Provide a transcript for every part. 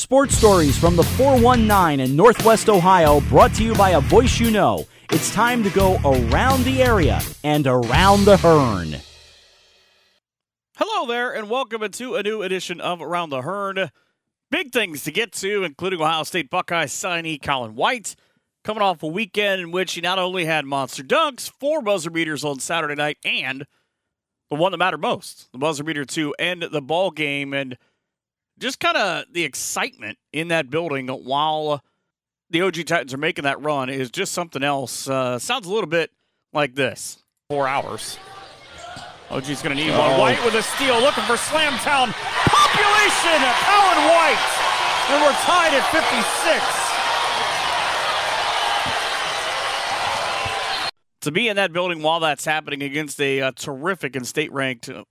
Sports stories from the 419 in Northwest Ohio brought to you by a voice you know. It's time to go around the area and around the Hearn. Hello there, and welcome into a new edition of Around the Hearn. Big things to get to, including Ohio State Buckeye signee Colin White, coming off a weekend in which he not only had monster dunks, four buzzer beaters on Saturday night, and the one that mattered most, the buzzer beater to end the ball game, and just kind of the excitement in that building while the OG Titans are making that run is just something else. Uh, sounds a little bit like this. Four hours. OG's going to need one. White with a steal, looking for Slam Town population. Colin White, and we're tied at 56. To be in that building while that's happening against a, uh, terrific and state-ranked uh,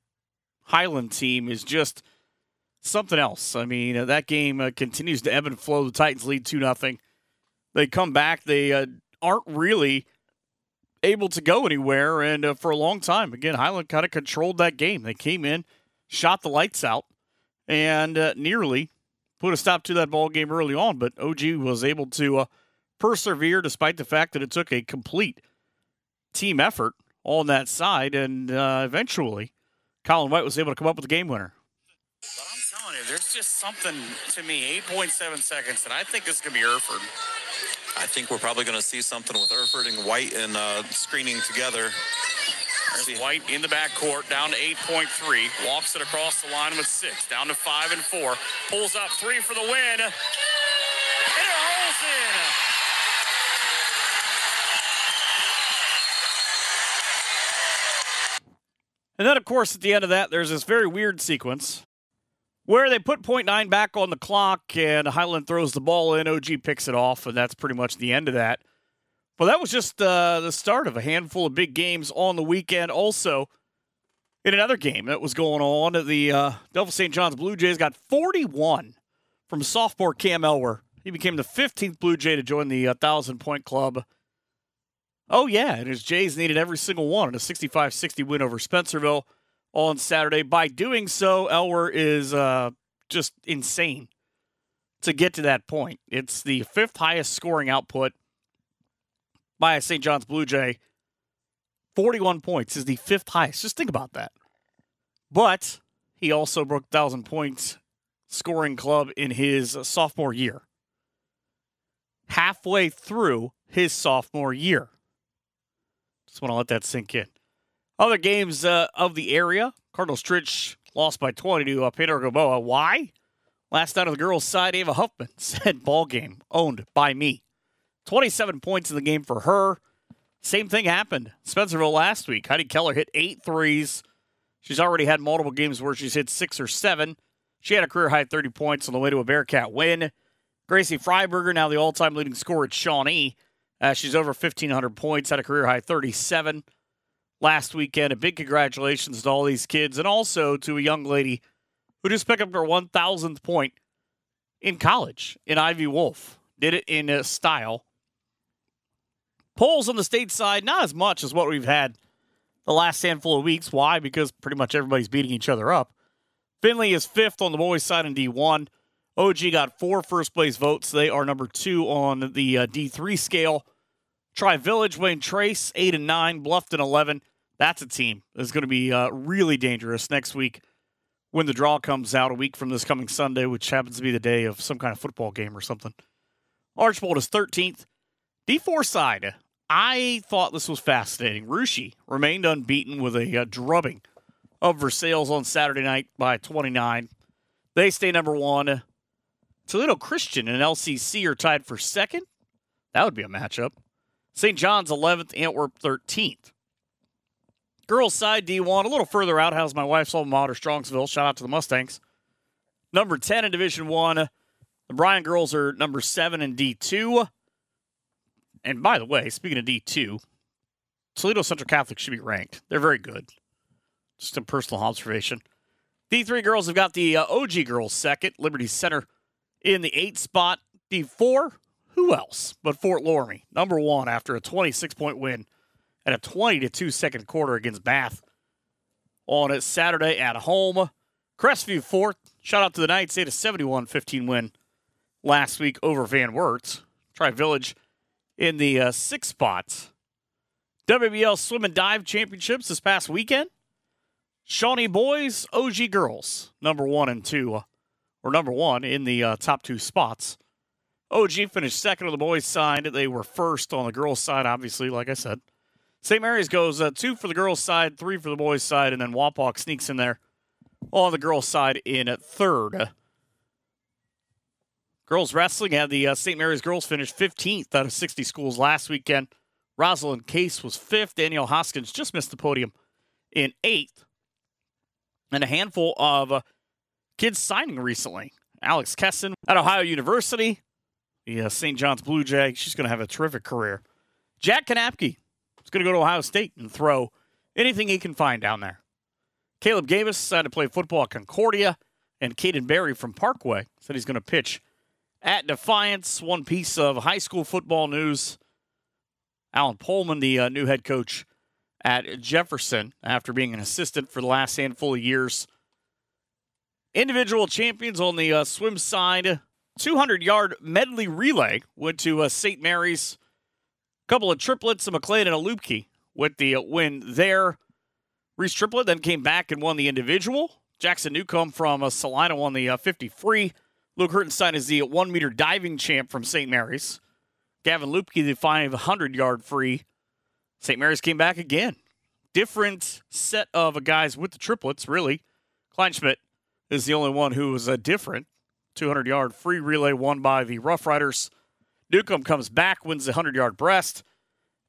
Highland team is just something else. I mean, uh, that game uh, continues to ebb and flow. The Titans lead 2 nothing. They come back. They uh, aren't really able to go anywhere. And uh, for a long time, again, Highland kind of controlled that game. They came in, shot the lights out, and uh, nearly put a stop to that ball game early on. But OG was able to uh, persevere despite the fact that it took a complete team effort on that side. And eventually, Colin White was able to come up with the game winner there's just something to me. 8.7 seconds, and I think this is going to be Erford. I think we're probably going to see something with Erford and White and uh, screening together. There's White in the backcourt, down to 8.3. Walks it across the line with six, down to five and four. Pulls up three for the win. And it rolls in. And then, of course, at the end of that, there's this very weird sequence where they put point nine back on the clock and Highland throws the ball in. OG picks it off, and that's pretty much the end of that. But that was just uh, the start of a handful of big games on the weekend. Also, in another game that was going on, the uh, Delphos St. John's Blue Jays got 41 from sophomore Cam Elwer. He became the 15th Blue Jay to join the 1,000 uh, point club. Oh, yeah, and his Jays needed every single one in a 65 60 win over Spencerville on Saturday. By doing so, Elwer is uh, just insane to get to that point. It's the fifth highest scoring output by a St. John's Blue Jay. 41 points is the fifth highest. Just think about that. But he also broke 1,000 points scoring club in his sophomore year. Halfway through his sophomore year. Just want to let that sink in. Other games uh, of the area Cardinals Stritch lost by 20 to uh, Pandora-Gilboa. Why? Last night on the girls' side, Ava Huffman said ball game owned by me. 27 points in the game for her. Same thing happened. Spencerville last week. Heidi Keller hit eight threes. She's already had multiple games where she's hit six or seven. She had a career high 30 points on the way to a Bearcat win. Gracie Freiberger, now the all time leading scorer at Shawnee. Uh, she's over 1,500 points, had a career high 37 last weekend. A big congratulations to all these kids and also to a young lady who just picked up her 1,000th point in college in Ivy Wolf. Did it in style. Polls on the state side, not as much as what we've had the last handful of weeks. Why? Because pretty much everybody's beating each other up. Finley is fifth on the boys' side in D1. OG got four first place votes. They are number two on the uh, D3 scale. Tri Village, Wayne Trace, 8 and 9, Bluffton, 11. That's a team that's going to be uh, really dangerous next week when the draw comes out a week from this coming Sunday, which happens to be the day of some kind of football game or something. Archbold is 13th. D4 side, I thought this was fascinating. Russia remained unbeaten with a uh, drubbing of Versailles on Saturday night by 29. They stay number one. Toledo Christian and LCC are tied for second. That would be a matchup. St. John's 11th, Antwerp 13th. Girls side D1, a little further out. How's my wife's alma mater, Strongsville? Shout out to the Mustangs. Number 10 in Division 1. The Bryan girls are number 7 in D2. And by the way, speaking of D2, Toledo Central Catholic should be ranked. They're very good. Just a personal observation. D3 girls have got the uh, OG girls second. Liberty Center in the eight spot. D4, who else but Fort Loramie, number one after a 26 point win and a 20 to 2 second quarter against Bath on a Saturday at home. Crestview fourth. Shout out to the Knights. They had a 71 15 win last week over Van Wert. Tri Village in the uh, six spots. WBL Swim and Dive Championships this past weekend. Shawnee boys, OG girls, number one and two, or number one in the uh, top two spots. OG finished second on the boys' side. They were first on the girls' side, obviously, like I said. St. Mary's goes uh, two for the girls' side, three for the boys' side, and then Wapak sneaks in there on the girls' side in at third. Girls wrestling had the uh, St. Mary's girls finish 15th out of 60 schools last weekend. Rosalind Case was fifth. Danielle Hoskins just missed the podium in eighth. And a handful of uh, kids signing recently. Alex Kesson at Ohio University, the uh, St. John's Blue Jay. She's going to have a terrific career. Jack Kanapke is going to go to Ohio State and throw anything he can find down there. Caleb Gavis decided to play football at Concordia, and Caden Berry from Parkway said he's going to pitch at Defiance. One piece of high school football news. Alan Pullman, the uh, new head coach at Jefferson, after being an assistant for the last handful of years. Individual champions on the uh, swim side. 200 yard medley relay went to uh, St. Mary's. A couple of triplets, a McLean and a Lupke with the uh, win there. Reese Triplett then came back and won the individual. Jackson Newcomb from uh, Celina won the uh, 50 free. Luke Hertenstein is the one meter diving champ from St. Mary's. Gavin Lupke, the 500 yard free. St. Mary's came back again. Different set of guys with the triplets, really. Kleinschmidt is the only one who was a different. 200 yard free relay won by the Rough Riders. Newcomb comes back, wins the 100 yard breast.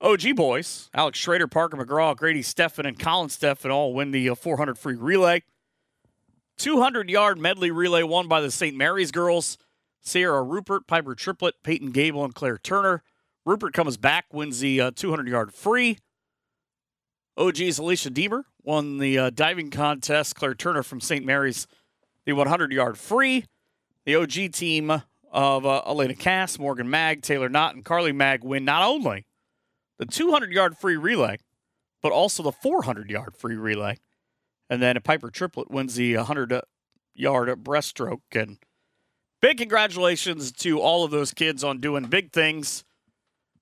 OG boys, Alex Schrader, Parker McGraw, Grady Steffen, and Colin Steffen all win the 400 free relay. 200 yard medley relay won by the St. Mary's girls. Sierra Rupert, Piper Triplett, Peyton Gable, and Claire Turner. Rupert comes back, wins the uh, 200 yard free. OG's Alicia Deemer won the uh, diving contest. Claire Turner from St. Mary's, the 100 yard free. The OG team of uh, Elena Cass, Morgan Mag, Taylor Knott, and Carly Mag win not only the 200 yard free relay, but also the 400 yard free relay. And then a Piper Triplett wins the 100 yard breaststroke. And big congratulations to all of those kids on doing big things.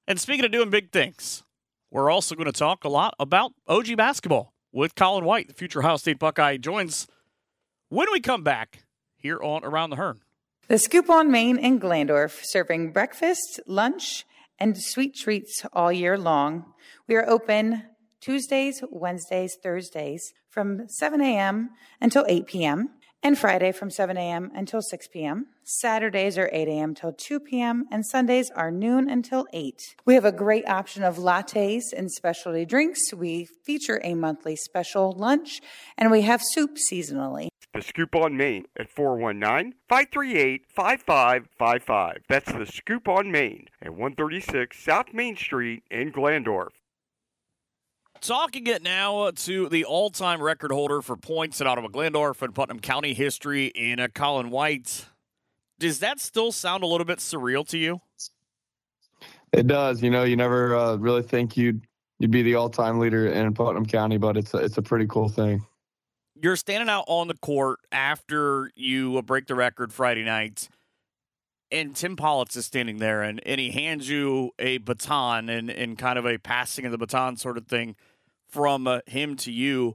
And speaking of doing big things, we're also going to talk a lot about OG basketball with Colin White, the future Ohio State Buckeye, joins when we come back here on Around the Hearn. The Scoop on Main in Glandorf, serving breakfast, lunch, and sweet treats all year long. We are open Tuesdays, Wednesdays, Thursdays from 7 a.m. until 8 p.m., and Friday from 7 a.m. until 6 p.m. Saturdays are 8 a.m. till 2 p.m., and Sundays are noon until 8. We have a great option of lattes and specialty drinks. We feature a monthly special lunch, and we have soup seasonally. The Scoop on Main at 419 538 5555. That's the Scoop on Main at 136 South Main Street in Glandorf. Talking it now to the all-time record holder for points in Ottawa Glandorf and Putnam County history in a Colin White. Does that still sound a little bit surreal to you? It does. You know, you never uh, really think you'd you'd be the all-time leader in Putnam County, but it's a, it's a pretty cool thing. You're standing out on the court after you break the record Friday night, and Tim Politz is standing there, and, and he hands you a baton and, and kind of a passing of the baton sort of thing from uh, him to you.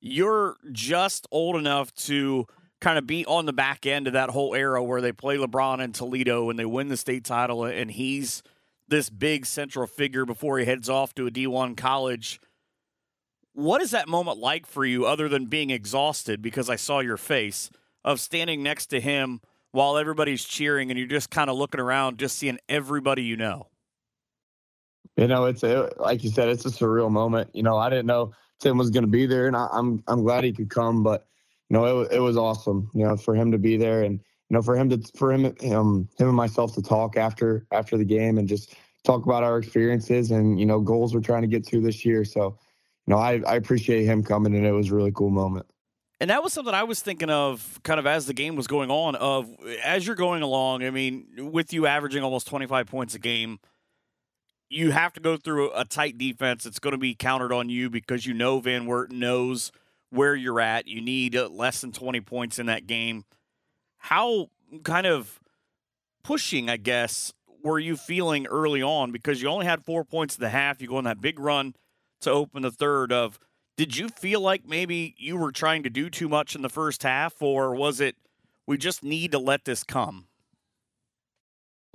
You're just old enough to kind of be on the back end of that whole era where they play LeBron in Toledo and they win the state title, and he's this big central figure before he heads off to a D1 college. What is that moment like for you, other than being exhausted because I saw your face of standing next to him while everybody's cheering and you're just kind of looking around, just seeing everybody you know? You know, it's a, like you said, it's a surreal moment. You know, I didn't know Tim was going to be there, and I, I'm I'm glad he could come, but you know, it, it was awesome. You know, for him to be there, and you know, for him to for him him him and myself to talk after after the game and just talk about our experiences and you know goals we're trying to get to this year. So, know, I I appreciate him coming, and it was a really cool moment. And that was something I was thinking of kind of as the game was going on of as you're going along, I mean, with you averaging almost 25 points a game, you have to go through a tight defense. It's going to be countered on you because you know Van Wert knows where you're at. You need uh, less than 20 points in that game. How kind of pushing, I guess, were you feeling early on? Because you only had four points in the half. You go on that big run to open the third. Of did you feel like maybe you were trying to do too much in the first half, or was it we just need to let this come?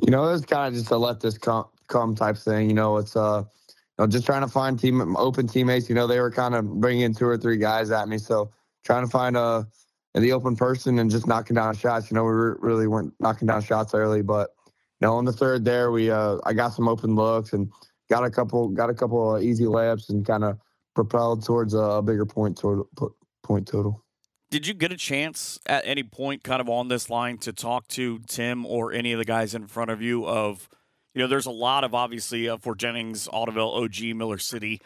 You know, it was kind of just a let this come come type thing. You know, it's uh, you know, just trying to find team open teammates. You know, they were kind of bringing two or three guys at me, so trying to find a the open person and just knocking down shots. You know, we really weren't knocking down shots early, but you know, on the third there, we uh, I got some open looks and got a couple got a couple of easy layups and kind of propelled towards a, bigger point total, point total. Did you get a chance at any point, kind of on this line, to talk to Tim or any of the guys in front of you? Of you know, there's a lot of obviously uh, Fort Jennings, Ottoville, OG, Miller City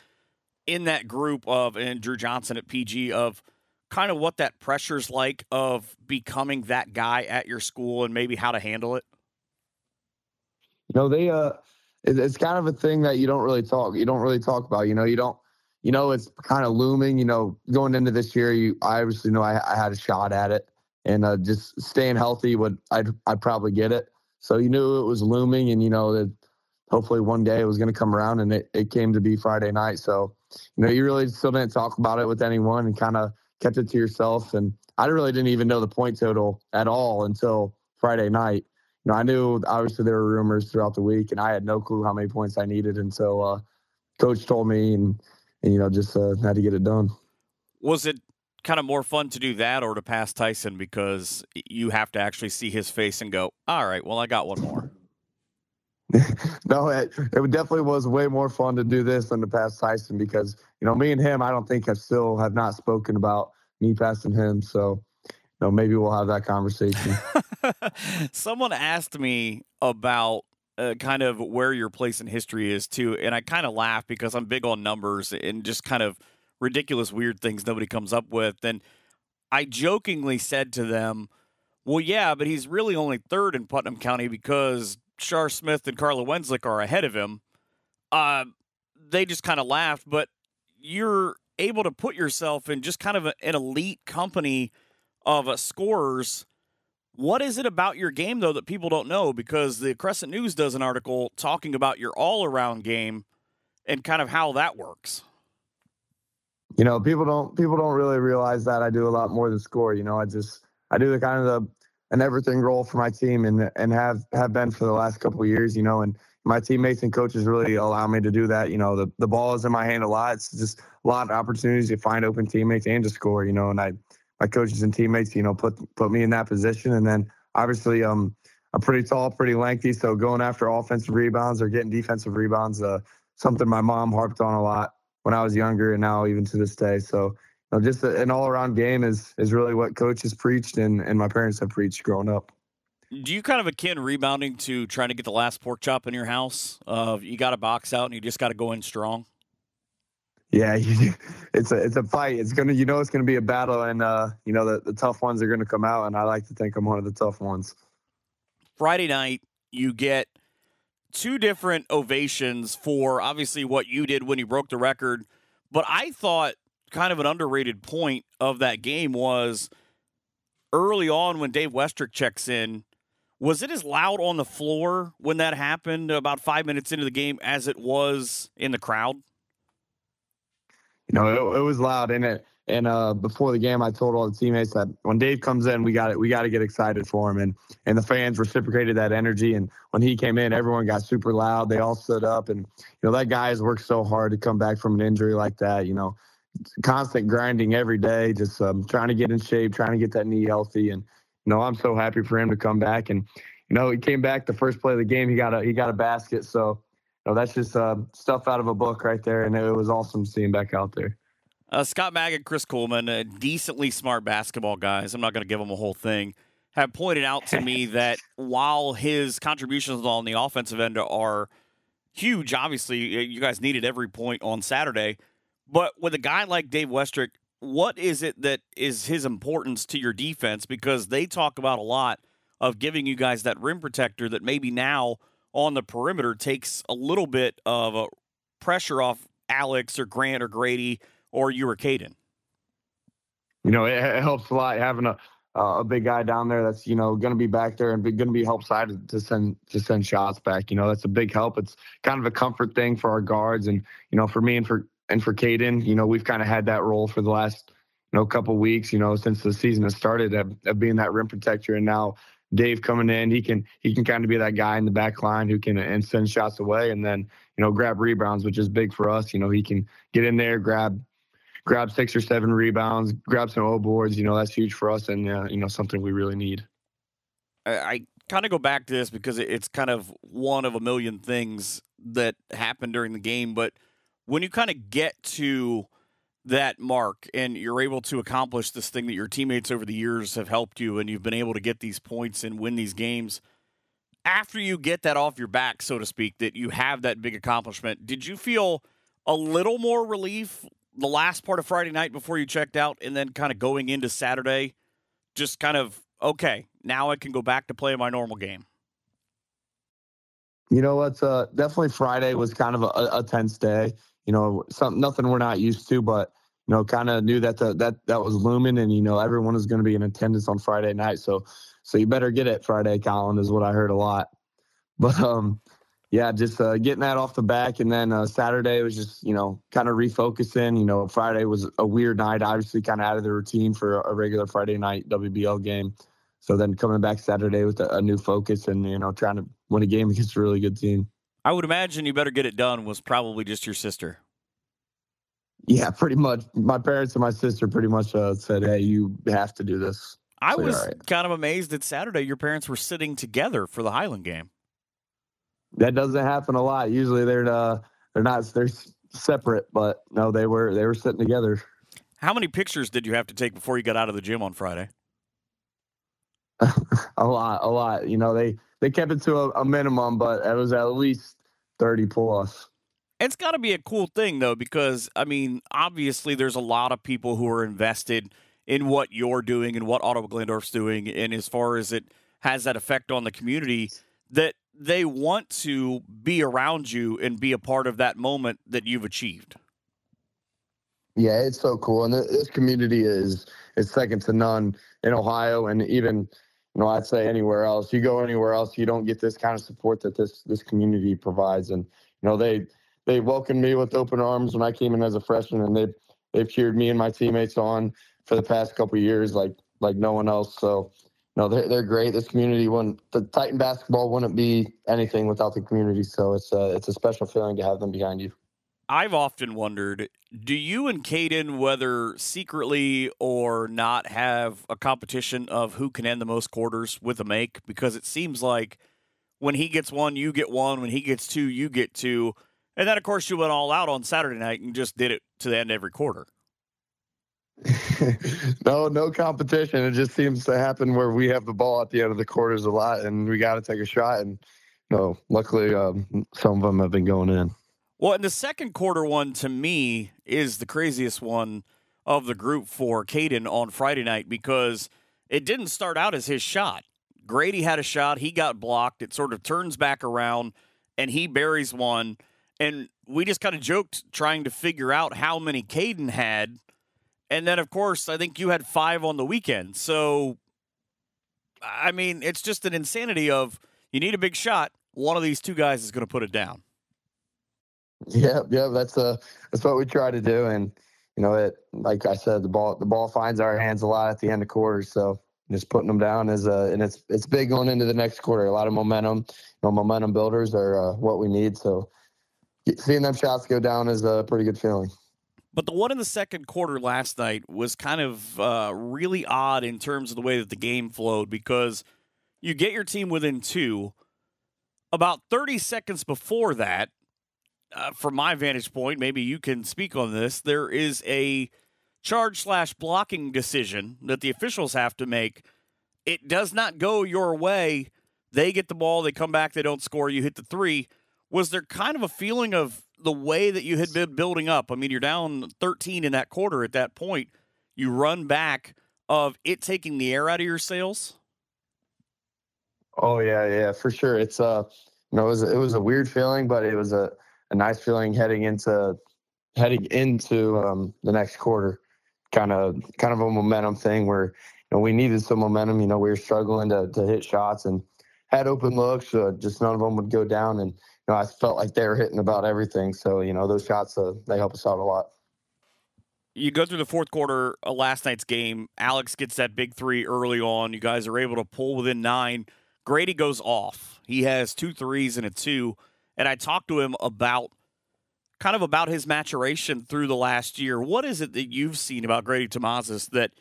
in that group of and Drew Johnson at PG of kind of what that pressure's like of becoming that guy at your school and maybe how to handle it? You know, they uh, it's kind of a thing that you don't really talk. You don't really talk about. You know, you don't you know, it's kind of looming. You know, going into this year, you I obviously know I, I had a shot at it, and uh, just staying healthy would I'd I'd probably get it. So you knew it was looming, and you know that hopefully one day it was going to come around, and it, it came to be Friday night. So you know, you really still didn't talk about it with anyone, and kind of kept it to yourself. And I really didn't even know the point total at all until Friday night. You know, I knew obviously there were rumors throughout the week, and I had no clue how many points I needed until uh, coach told me, and and you know just uh, had to get it done. Was it kind of more fun to do that or to pass Tyson because you have to actually see his face and go, all right, well I got one more. no, it, it definitely was way more fun to do this than to pass Tyson because you know me and him, I don't think have still have not spoken about me passing him. So, know, maybe we'll have that conversation. Someone asked me about uh, kind of where your place in history is too, and I kind of laugh because I'm big on numbers and just kind of ridiculous, weird things nobody comes up with. And I jokingly said to them, "Well, yeah, but he's really only third in Putnam County because Shar Smith and Carla Wenzlick are ahead of him." Uh, they just kind of laughed, but you're able to put yourself in just kind of a, an elite company of uh, scorers what is it about your game, though, that people don't know? Because the Crescent News does an article talking about your all around game and kind of how that works. You know, people don't people don't really realize that I do a lot more than score. You know, I just I do the kind of the an everything role for my team and and have have been for the last couple years. You know, and my teammates and coaches really allow me to do that. You know, the the ball is in my hand a lot. It's just a lot of opportunities to find open teammates and to score. You know, and I my coaches and teammates, you know, put put me in that position. And then obviously, um, I'm pretty tall, pretty lengthy, so going after offensive rebounds or getting defensive rebounds, uh, something my mom harped on a lot when I was younger, and now even to this day. So, you know, just an all-around game is is really what coaches preached and and my parents have preached growing up. Do you kind of akin rebounding to trying to get the last pork chop in your house? Uh, you got a box out and you just got to go in strong. Yeah, it's a it's a fight. It's gonna you know it's gonna be a battle, and uh, you know the, the tough ones are gonna come out, and I like to think I'm one of the tough ones. Friday night, you get two different ovations for obviously what you did when you broke the record, but I thought kind of an underrated point of that game was early on when Dave Westrick checks in. Was it as loud on the floor when that happened about five minutes into the game as it was in the crowd? You know, it, it was loud in it. And uh, before the game, I told all the teammates that when Dave comes in, we got it. We got to get excited for him, and and the fans reciprocated that energy. And when he came in, everyone got super loud. They all stood up, and you know that guy has worked so hard to come back from an injury like that. You know, constant grinding every day, just um, trying to get in shape, trying to get that knee healthy. And you know, I'm so happy for him to come back. And you know, he came back the first play of the game. He got a he got a basket. So you know, that's just uh, stuff out of a book right there. And it was awesome seeing back out there. Uh, Scott Mag and Chris Coleman, uh, decently smart basketball guys. I'm not going to give them a whole thing. Have pointed out to me that while his contributions on the offensive end are huge, obviously you guys needed every point on Saturday. But with a guy like Dave Westrick, what is it that is his importance to your defense? Because they talk about a lot of giving you guys that rim protector that maybe now on the perimeter takes a little bit of a pressure off Alex or Grant or Grady or you or Caden? You know, it, it helps a lot having a, uh, a big guy down there that's you know going to be back there and be going to be help side to send to send shots back. You know that's a big help. It's kind of a comfort thing for our guards, and you know for me and for and for Caden, you know we've kind of had that role for the last you know couple weeks. You know since the season has started of, of being that rim protector, and now Dave coming in, he can he can kind of be that guy in the back line who can and send shots away, and then you know grab rebounds, which is big for us. You know he can get in there, grab grab six or seven rebounds, grab some O boards. You know, that's huge for us and, uh, you know, something we really need. I, I kind of go back to this because it's kind of one of a million things that happened during the game. But when you kind of get to that mark and you're able to accomplish this thing that your teammates over the years have helped you and you've been able to get these points and win these games after you get that off your back so to speak that you have that big accomplishment did you feel a little more relief the last part of Friday night before you checked out, and then kind of going into Saturday, just kind of okay, now I can go back to play my normal game. You know what's uh, definitely Friday was kind of a, a tense day. You know, something nothing we're not used to, but you know, kind of knew that the, that that was looming, and you know, everyone is going to be in attendance on Friday night. So, so you better get it Friday, Colin, is what I heard a lot. But um, yeah, just uh, getting that off the back, and then uh, Saturday was just you know kind of refocusing. You know, Friday was a weird night, obviously kind of out of the routine for a regular Friday night WBL game. So then coming back Saturday with a, a new focus and you know trying to win a game against a really good team. I would imagine you better get it done was probably just your sister. Yeah, pretty much. My parents and my sister pretty much uh, said, "Hey, you have to do this." I so, was right. kind of amazed that Saturday your parents were sitting together for the Highland game that doesn't happen a lot. Usually they're uh, they're not they're separate, but no, they were they were sitting together. How many pictures did you have to take before you got out of the gym on Friday? a lot, a lot. You know, they they kept it to a, a minimum, but it was at least thirty plus. It's got to be a cool thing though, because I mean, obviously, there's a lot of people who are invested in what you're doing and what Ottawa Glandorf's doing, and as far as it has that effect on the community, that they want to be around you and be a part of that moment that you've achieved. Yeah, it's so cool, and this community is is second to none in Ohio, and even you know I'd say anywhere else. You go anywhere else, you don't get this kind of support that this this community provides, and you know they they welcomed me with open arms when I came in as a freshman, and they they've cheered me and my teammates on for the past couple years like like no one else. So no, they're they're great. This community wouldn't the Titan basketball wouldn't be anything without the community. So it's a it's a special feeling to have them behind you. I've often wondered, do you and Caden, whether secretly or not, have a competition of who can end the most quarters with a make? Because it seems like when he gets one, you get one. When he gets two, you get two. And then, of course, you went all out on Saturday night and just did it to the end every quarter. no, no competition. It just seems to happen where we have the ball at the end of the quarters a lot, and we got to take a shot. And you know, luckily, um, some of them have been going in. Well, and the second quarter one to me is the craziest one of the group for Caden on Friday night because it didn't start out as his shot. Grady had a shot, he got blocked. It sort of turns back around, and he buries one. And we just kind of joked trying to figure out how many Caden had and then, of course, I think you had five on the weekend. So, I mean, it's just an insanity of you need a big shot. One of these two guys is going to put it down. Yeah, yeah, that's uh that's what we try to do, and you know, it like I said, the ball the ball finds our hands a lot at the end of quarters, so just putting them down is uh and it's it's big going into the next quarter. A lot of momentum, you know, momentum builders are uh, what we need. So seeing them shots go down is a pretty good feeling. But the one in the second quarter last night was kind of uh, really odd in terms of the way that the game flowed because you get your team within two. About 30 seconds before that, uh, from my vantage point, maybe you can speak on this. There is a charge slash blocking decision that the officials have to make. It does not go your way. They get the ball, they come back, they don't score, you hit the three. Was there kind of a feeling of the way that you had been building up. I mean, you're down 13 in that quarter at that point. You run back of it taking the air out of your sails. Oh yeah, yeah, for sure. It's uh, you know, it was it was a weird feeling, but it was a, a nice feeling heading into heading into um, the next quarter. Kind of kind of a momentum thing where know, we needed some momentum. You know, we were struggling to, to hit shots and had open looks, uh, just none of them would go down. And, you know, I felt like they were hitting about everything. So, you know, those shots, uh, they help us out a lot. You go through the fourth quarter of last night's game. Alex gets that big three early on. You guys are able to pull within nine. Grady goes off. He has two threes and a two. And I talked to him about kind of about his maturation through the last year. What is it that you've seen about Grady Tomazis that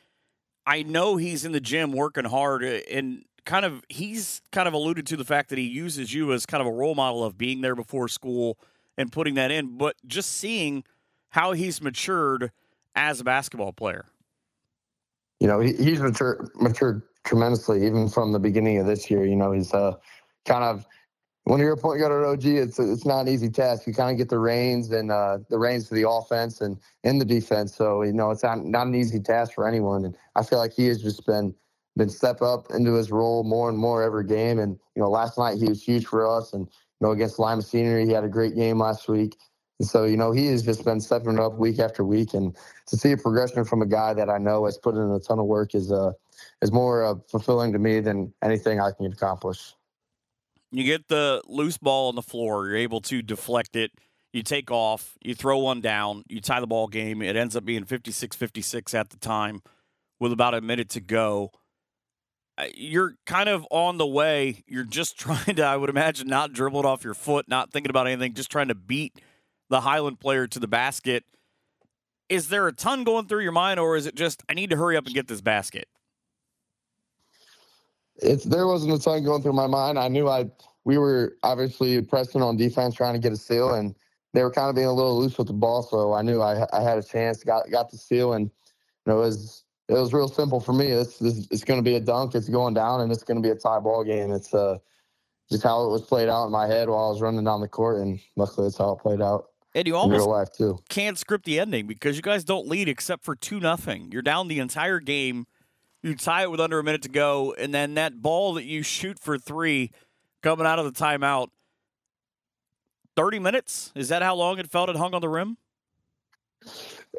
I know he's in the gym working hard and kind of he's kind of alluded to the fact that he uses you as kind of a role model of being there before school and putting that in, but just seeing how he's matured as a basketball player. You know, he, he's matured matured tremendously even from the beginning of this year. You know, he's uh, kind of when you're a point guard at OG, it's it's not an easy task. You kind of get the reins and uh, the reins for the offense and in the defense. So you know, it's not not an easy task for anyone. And I feel like he has just been been step up into his role more and more every game. And you know, last night he was huge for us. And you know, against Lima Senior, he had a great game last week. And so you know, he has just been stepping up week after week. And to see a progression from a guy that I know has put in a ton of work is uh is more uh, fulfilling to me than anything I can accomplish. You get the loose ball on the floor, you're able to deflect it. You take off, you throw one down, you tie the ball game. It ends up being 56 56 at the time with about a minute to go. Uh, you're kind of on the way. You're just trying to, I would imagine, not dribble it off your foot, not thinking about anything, just trying to beat the Highland player to the basket. Is there a ton going through your mind, or is it just, I need to hurry up and get this basket? It's there wasn't a ton going through my mind. I knew I we were obviously pressing on defense, trying to get a seal, and they were kind of being a little loose with the ball. So I knew I I had a chance, got got the seal, and you know, it was it was real simple for me. It's it's, it's going to be a dunk. It's going down, and it's going to be a tie ball game. It's uh just how it was played out in my head while I was running down the court, and luckily that's how it played out. And you almost life too. can't script the ending because you guys don't lead except for two nothing. You're down the entire game you tie it with under a minute to go, and then that ball that you shoot for three coming out of the timeout. 30 minutes? Is that how long it felt it hung on the rim?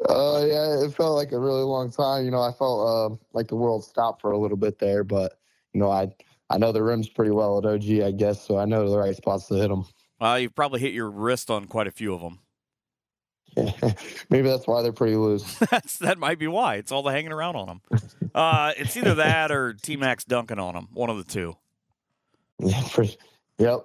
Uh, yeah, it felt like a really long time. You know, I felt uh, like the world stopped for a little bit there, but you know, I I know the rims pretty well at OG, I guess, so I know the right spots to hit them. Uh, you've probably hit your wrist on quite a few of them. Maybe that's why they're pretty loose. that's that might be why. It's all the hanging around on them. Uh, it's either that or T Max dunking on them. One of the two. Yeah, pretty, yep.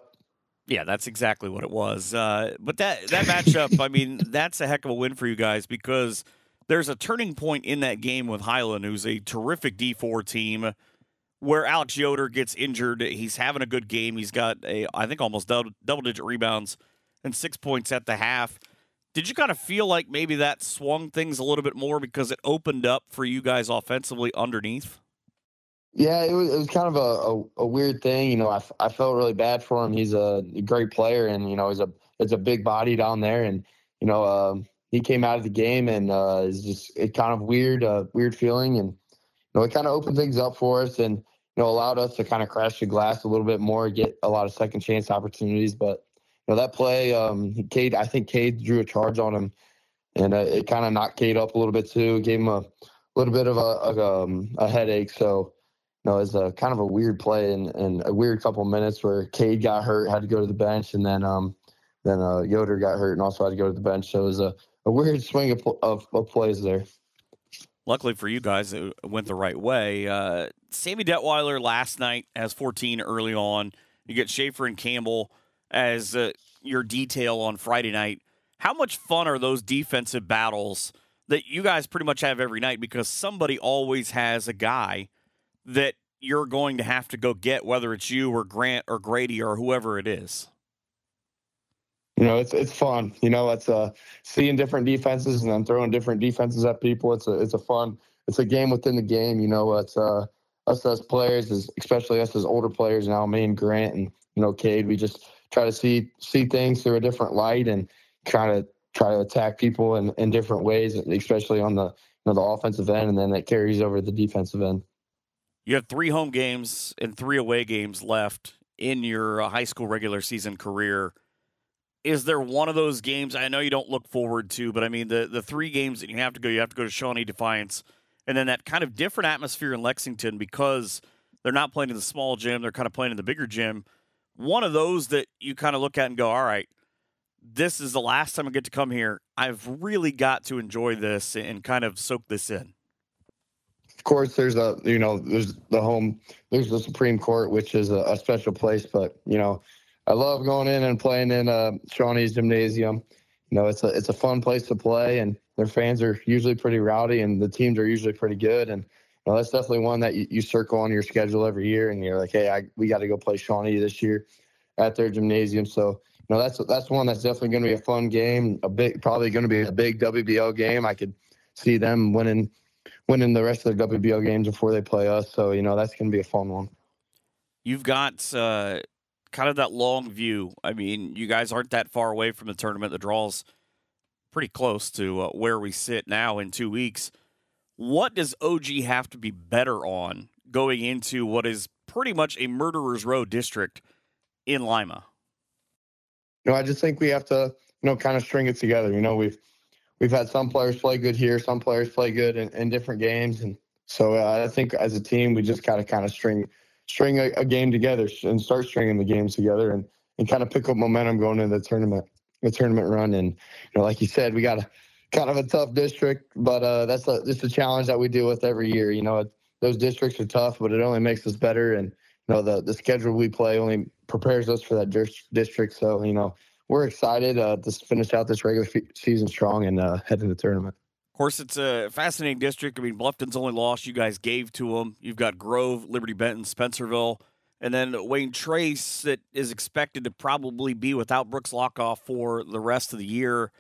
Yeah, that's exactly what it was. Uh, but that that matchup, I mean, that's a heck of a win for you guys because there's a turning point in that game with Highland, who's a terrific D4 team, where Alex Yoder gets injured. He's having a good game. He's got a, I think, almost double, double digit rebounds and six points at the half. Did you kind of feel like maybe that swung things a little bit more because it opened up for you guys offensively underneath? Yeah, it was, it was kind of a, a, a weird thing. You know, I, I felt really bad for him. He's a great player, and you know, he's a it's a big body down there, and you know, um, he came out of the game, and uh, it's just it kind of weird, uh, weird feeling, and you know, it kind of opened things up for us, and you know, allowed us to kind of crash the glass a little bit more, get a lot of second chance opportunities, but know, that play, um, Cade, I think Cade drew a charge on him, and uh, it kind of knocked Cade up a little bit too. Gave him a little bit of a a, um, a headache. So, you know, it's a kind of a weird play and, and a weird couple minutes where Cade got hurt, had to go to the bench, and then um, then uh, Yoder got hurt and also had to go to the bench. So it was a, a weird swing of, of, of plays there. Luckily for you guys, it went the right way. Uh, Sammy Detweiler last night has 14 early on. You get Schaefer and Campbell as uh, your detail on Friday night. How much fun are those defensive battles that you guys pretty much have every night because somebody always has a guy that you're going to have to go get, whether it's you or Grant or Grady or whoever it is? You know, it's it's fun. You know, it's uh seeing different defenses and then throwing different defenses at people. It's a it's a fun. It's a game within the game. You know, it's uh us as players, especially us as older players now, me and Grant and you know Cade. We just try to see see things through a different light and try to try to attack people in, in different ways, especially on the you know the offensive end, and then that carries over the defensive end. You have three home games and three away games left in your uh, high school regular season career. Is there one of those games I know you don't look forward to, but I mean the the three games that you have to go, you have to go to Shawnee Defiance, and then that kind of different atmosphere in Lexington because they're not playing in the small gym, they're kind of playing in the bigger gym. One of those that you kind of look at and go, all right, this is the last time I get to come here. I've really got to enjoy this and kind of soak this in. Of course, there's a you know there's the home there's the Supreme Court, which is a, a special place. But you know, I love going in and playing in uh, Shawnee's Gymnasium. You know, it's a it's a fun place to play, and their fans are usually pretty rowdy, and the teams are usually pretty good. And know, that's definitely one that you, you circle on your schedule every year, and you're like, hey, I, we got to go play Shawnee this year at their gymnasium. So you know, that's that's one that's definitely going to be a fun game. A big, probably going to be a big WBL game. I could see them winning winning the rest of their WBL games before they play us. So you know, that's going to be a fun one. You've got uh, kind of that long view. I mean, you guys aren't that far away from the tournament. The draws pretty close to uh, where we sit now in two weeks. What does OG have to be better on going into what is pretty much a murderer's row district in Lima? You know, I just think we have to, you know, kind of string it together. You know, we've we've had some players play good here, some players play good in, in different games, and so uh, I think as a team we just got to kind of string string a, a, game together and start stringing the games together and, and kind of pick up momentum going into the tournament the tournament run. And you know, like you said, we got a kind of a tough district, but uh, that's a, just a challenge that we deal with every year. You know, it, those districts are tough, but it only makes us better. And you know, the the schedule we play only prepares us for that district. So you know, we're excited uh, to finish out this regular season strong and uh, head into the tournament. Of course, it's a fascinating district. I mean, Bluffton's only loss you guys gave to them. You've got Grove, Liberty Benton, Spencerville, and then Wayne Trace that is expected to probably be without Brooks Laukhuf for the rest of the year.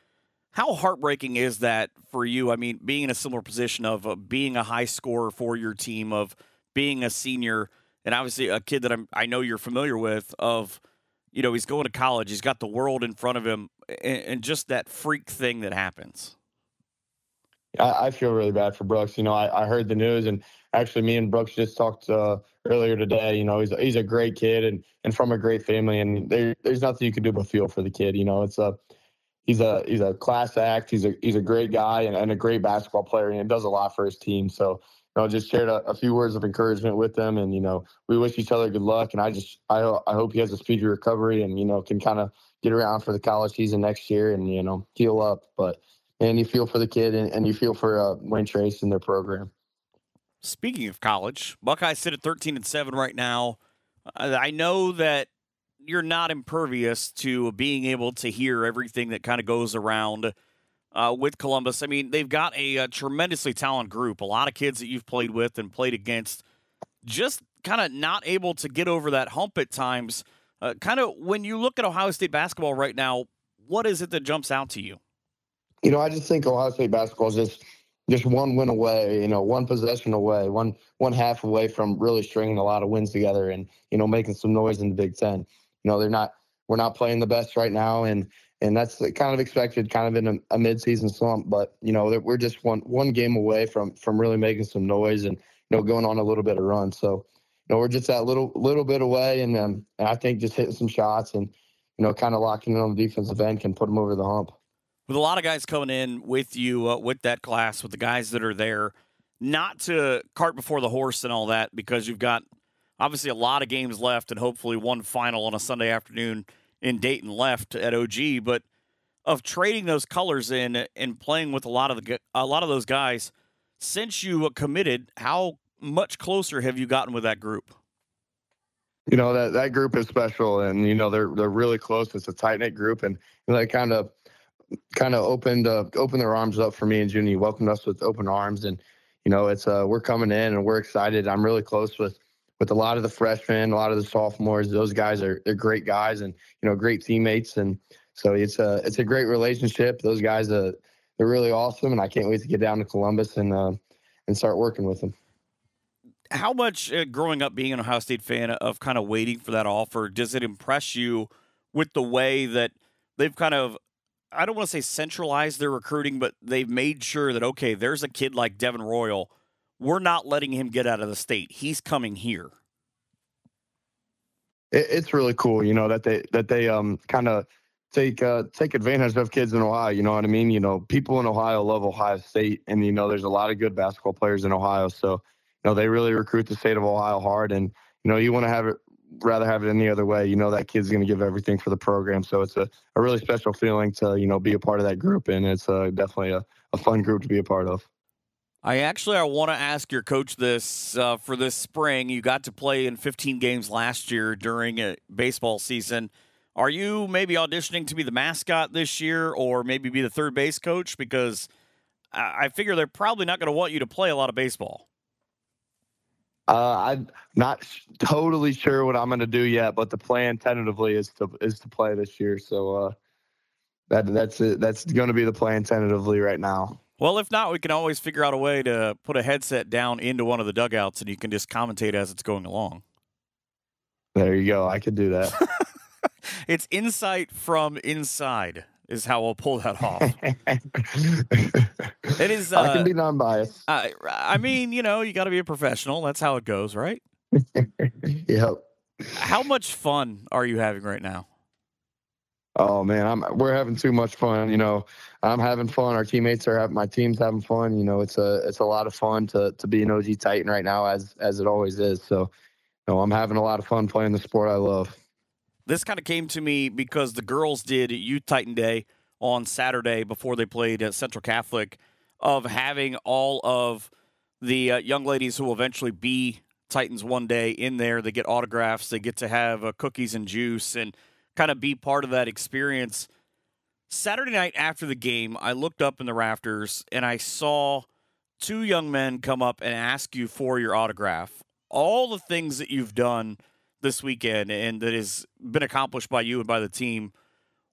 How heartbreaking is that for you? I mean, being in a similar position of uh, being a high scorer for your team, of being a senior, and obviously a kid that I'm, I know you're familiar with. Of you know, he's going to college, he's got the world in front of him, and, and just that freak thing that happens. I, I, feel really bad for Brooks. You know, I, I, heard the news, and actually, me and Brooks just talked uh, earlier today. You know, he's he's a great kid and and from a great family, and there, there's nothing you can do but feel for the kid. You know, it's a he's a he's a class act. He's a he's a great guy and, and a great basketball player, and does a lot for his team. So you know, just shared a, a, few words of encouragement with them, and you know, we wish each other good luck. And I just I I hope he has a speedy recovery, and you know, can kind of get around for the college season next year, and you know, heal up. But and you feel for the kid, and, and you feel for uh, Wayne Trace and their program. Speaking of college, Buckeyes sit at thirteen and seven right now. I know that you're not impervious to being able to hear everything that kind of goes around uh, with Columbus. I mean, they've got a, a, tremendously talented group, a lot of kids that you've played with and played against. Just kind of not able to get over that hump at times. Uh, kind of when you look at Ohio State basketball right now, what is it that jumps out to you? You know, I just think Ohio State basketball is just just one win away, you know, one possession away, one one half away from really stringing a lot of wins together and you know making some noise in the Big Ten. You know, they're not we're not playing the best right now, and and that's kind of expected, kind of in a, a midseason slump. But you know, we're just one one game away from from really making some noise and you know going on a little bit of run. So you know, we're just that little little bit away, and um, and I think just hitting some shots and you know, kind of locking in on the defensive end can put them over the hump. With a lot of guys coming in with you uh, with that class, with the guys that are there, not to cart before the horse and all that, because you've got obviously a lot of games left and hopefully one final on a Sunday afternoon in Dayton left at OG, but of trading those colors in and playing with a lot of the a lot of those guys since you committed, how much closer have you gotten with that group? You know that that group is special, and you know they're they're really close. It's a tight knit group, and they kind of kind of opened uh, opened their arms up for me and Junie. Welcomed us with open arms, and you know it's uh, we're coming in and we're excited. I'm really close with with a lot of the freshmen, a lot of the sophomores. Those guys are they're great guys and you know great teammates, and so it's a it's a great relationship. Those guys uh, they're really awesome, and I can't wait to get down to Columbus and uh, and start working with them. How much uh, growing up being an Ohio State fan of kind of waiting for that offer does it impress you with the way that they've kind of I don't want to say centralized their recruiting, but they've made sure that okay, there's a kid like Devin Royal we're not letting him get out of the state. He's coming here. It, it's really cool, you know, that they that they um kind of take uh, take advantage of kids in Ohio. You know what I mean? You know, people in Ohio love Ohio State, and you know, there's a lot of good basketball players in Ohio. So, you know, they really recruit the state of Ohio hard, and you know, you want to have it rather have it any other way. You know, that kid's going to give everything for the program. So it's a, a really special feeling to you know be a part of that group, and it's uh, definitely a, a fun group to be a part of. I actually I want to ask your coach this uh, for this spring. You got to play in 15 games last year during a baseball season. Are you maybe auditioning to be the mascot this year, or maybe be the third base coach? Because I figure they're probably not going to want you to play a lot of baseball. Uh, I'm not totally sure what I'm going to do yet, but the plan tentatively is to is to play this year. So uh, that that's it. That's going to be the plan tentatively right now. Well, if not, we can always figure out a way to put a headset down into one of the dugouts, and you can just commentate as it's going along. There you go. I could do that. it's insight from inside is how we'll pull that off. it is. Uh, I can be non-biased. I, I mean, you know, you got to be a professional. That's how it goes, right? yep. How much fun are you having right now? Oh man, I'm we're having too much fun. You know, I'm having fun. Our teammates are having my team's having fun. You know, it's a it's a lot of fun to to be an OG Titan right now, as as it always is. So, you know, I'm having a lot of fun playing the sport I love. This kind of came to me because the girls did Youth Titan Day on Saturday before they played at Central Catholic, of having all of the uh, young ladies who will eventually be Titans one day in there. They get autographs. They get to have uh, cookies and juice and kind of be part of that experience. Saturday night after the game, I looked up in the rafters and I saw two young men come up and ask you for your autograph. All the things that you've done this weekend and that has been accomplished by you and by the team,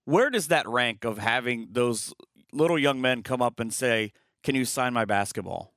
where does that rank of having those little young men come up and say, "Can you sign my basketball?"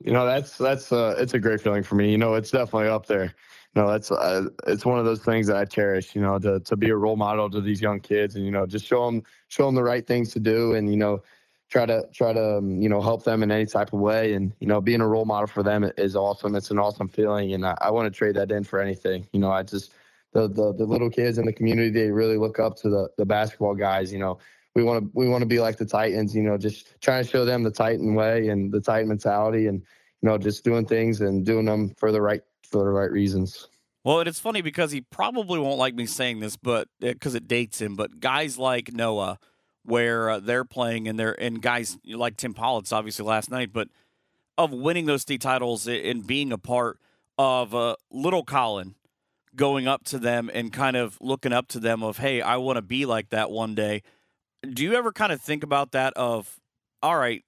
You know, that's that's uh, it's a great feeling for me. You know, it's definitely up there. Know, that's uh, it's one of those things that I cherish. You know, to to be a role model to these young kids, and you know, just show them show them the right things to do, and you know, try to try to um, you know help them in any type of way. And you know being a role model for them is awesome. It's an awesome feeling and i, I want to trade that in for anything. You know i just the, the the little kids in the community they really look up to the the basketball guys you know. We want to we want to be like the titans you know just trying to show them the titan way and the titan mentality and you know just doing things and doing them for the right for the right reasons well, it's funny because he probably won't like me saying this, but because uh, it dates him. But guys like Noah, where uh, they're playing and they're and guys like Tim Politz obviously last night, but of winning those state titles and being a part of uh, little Colin going up to them and kind of looking up to them of hey I want to be like that one day. Do you ever kind of think about that of all right,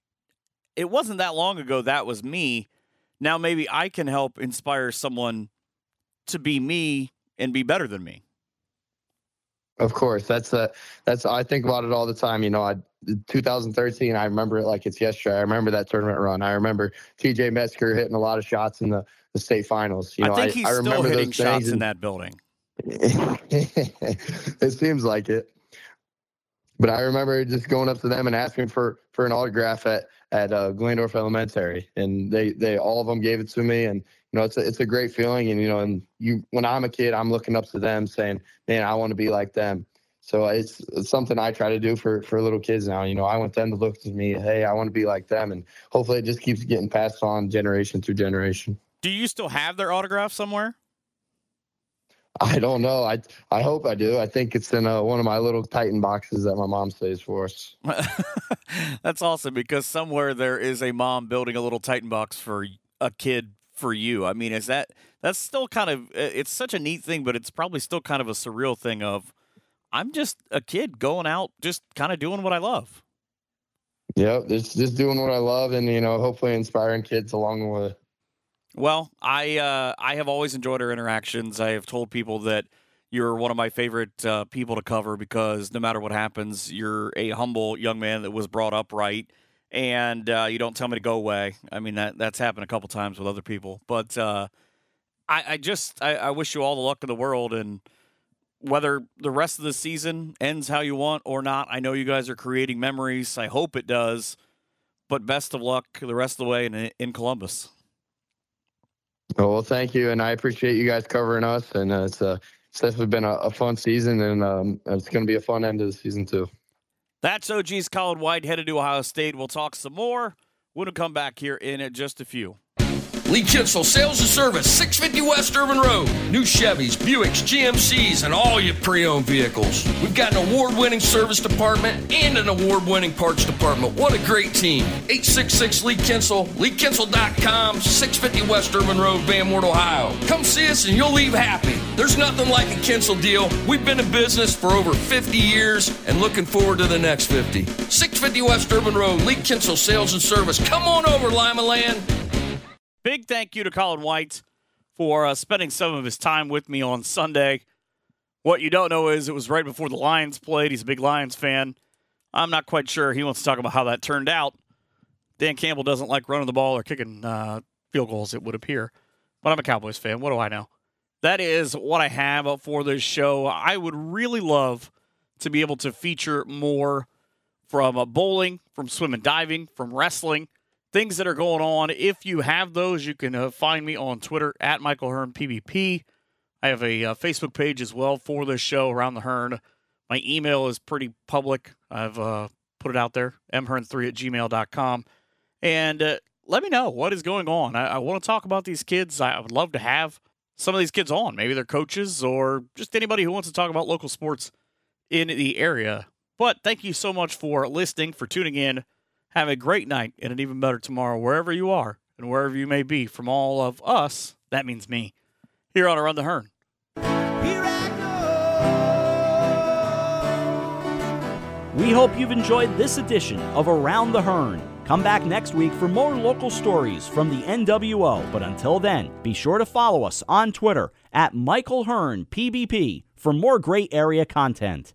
it wasn't that long ago that was me. Now maybe I can help inspire someone to be me and be better than me. Of course, that's a that's I think about it all the time. You know, I 2013, I remember it like it's yesterday. I remember that tournament run. I remember TJ Metzger hitting a lot of shots in the, the state finals. You know, I think he's I, I still hitting shots in that building. it seems like it. But I remember just going up to them and asking for for an autograph at at uh, Glandorf Elementary, and they they all of them gave it to me, and you know it's a it's a great feeling, and you know, and you when I'm a kid, I'm looking up to them, saying, man, I want to be like them. So it's, it's, something I try to do for for little kids now. You know, I want them to look to me, hey, I want to be like them, and hopefully it just keeps getting passed on generation through generation. Do you still have their autograph somewhere? I don't know. I I hope I do. I think it's in a, one of my little Titan boxes that my mom saves for us. That's awesome because somewhere there is a mom building a little Titan box for a kid for you. I mean, is that that's still kind of it's such a neat thing, but it's probably still kind of a surreal thing of I'm just a kid going out, just kind of doing what I love. Yep, just just doing what I love, and you know, hopefully inspiring kids along the way. Well, I uh, I have always enjoyed our interactions. I have told people that you're one of my favorite uh, people to cover because no matter what happens, you're a humble young man that was brought up right, and uh, you don't tell me to go away. I mean that that's happened a couple times with other people, but uh, I, I, just I, I wish you all the luck in the world, and whether the rest of the season ends how you want or not, I know you guys are creating memories. I hope it does, but best of luck the rest of the way in in Columbus. Well, thank you, and I appreciate you guys covering us. And uh, it's a it's definitely been a, a fun season, and um, it's going to be a fun end of the season too. That's OG's Colin White headed to Ohio State. We'll talk some more when we come back here in just a few. Lee Kinsel Sales and Service, 650 West Ervin Road. New Chevys, Buicks, GMCs, and all your pre owned vehicles. We've got an award winning service department and an award winning parts department. What a great team. 866 Lee Kinsel, LeeKinsel.com, 650 West Ervin Road, Van Wert, Ohio. Come see us and you'll leave happy. There's nothing like a Kinsel deal. We've been in business for over 50 years and looking forward to the next 50. 650 West Ervin Road, Lee Kinsel Sales and Service. Come on over, Lima Land. Big thank you to Colin White for uh, spending some of his time with me on Sunday. What you don't know is it was right before the Lions played. He's a big Lions fan. I'm not quite sure he wants to talk about how that turned out. Dan Campbell doesn't like running the ball or kicking uh, field goals, it would appear. But I'm a Cowboys fan. What do I know? That is what I have for this show. I would really love to be able to feature more from uh, bowling, from swim and diving, from wrestling things that are going on. If you have those, you can uh, find me on Twitter at Michael Hearn PBP. I have a uh, Facebook page as well for this show around the Hearn. My email is pretty public. I've uh, put it out there, mhearn3 at gmail.com. And uh, let me know what is going on. I, I want to talk about these kids. I, I would love to have some of these kids on. Maybe they're coaches or just anybody who wants to talk about local sports in the area. But thank you so much for listening, for tuning in. Have a great night and an even better tomorrow, wherever you are and wherever you may be. From all of us, that means me, here on Around the Hearn. We hope you've enjoyed this edition of Around the Hearn. Come back next week for more local stories from the NWO. But until then, be sure to follow us on Twitter at Michael Hearn PBP for more great area content.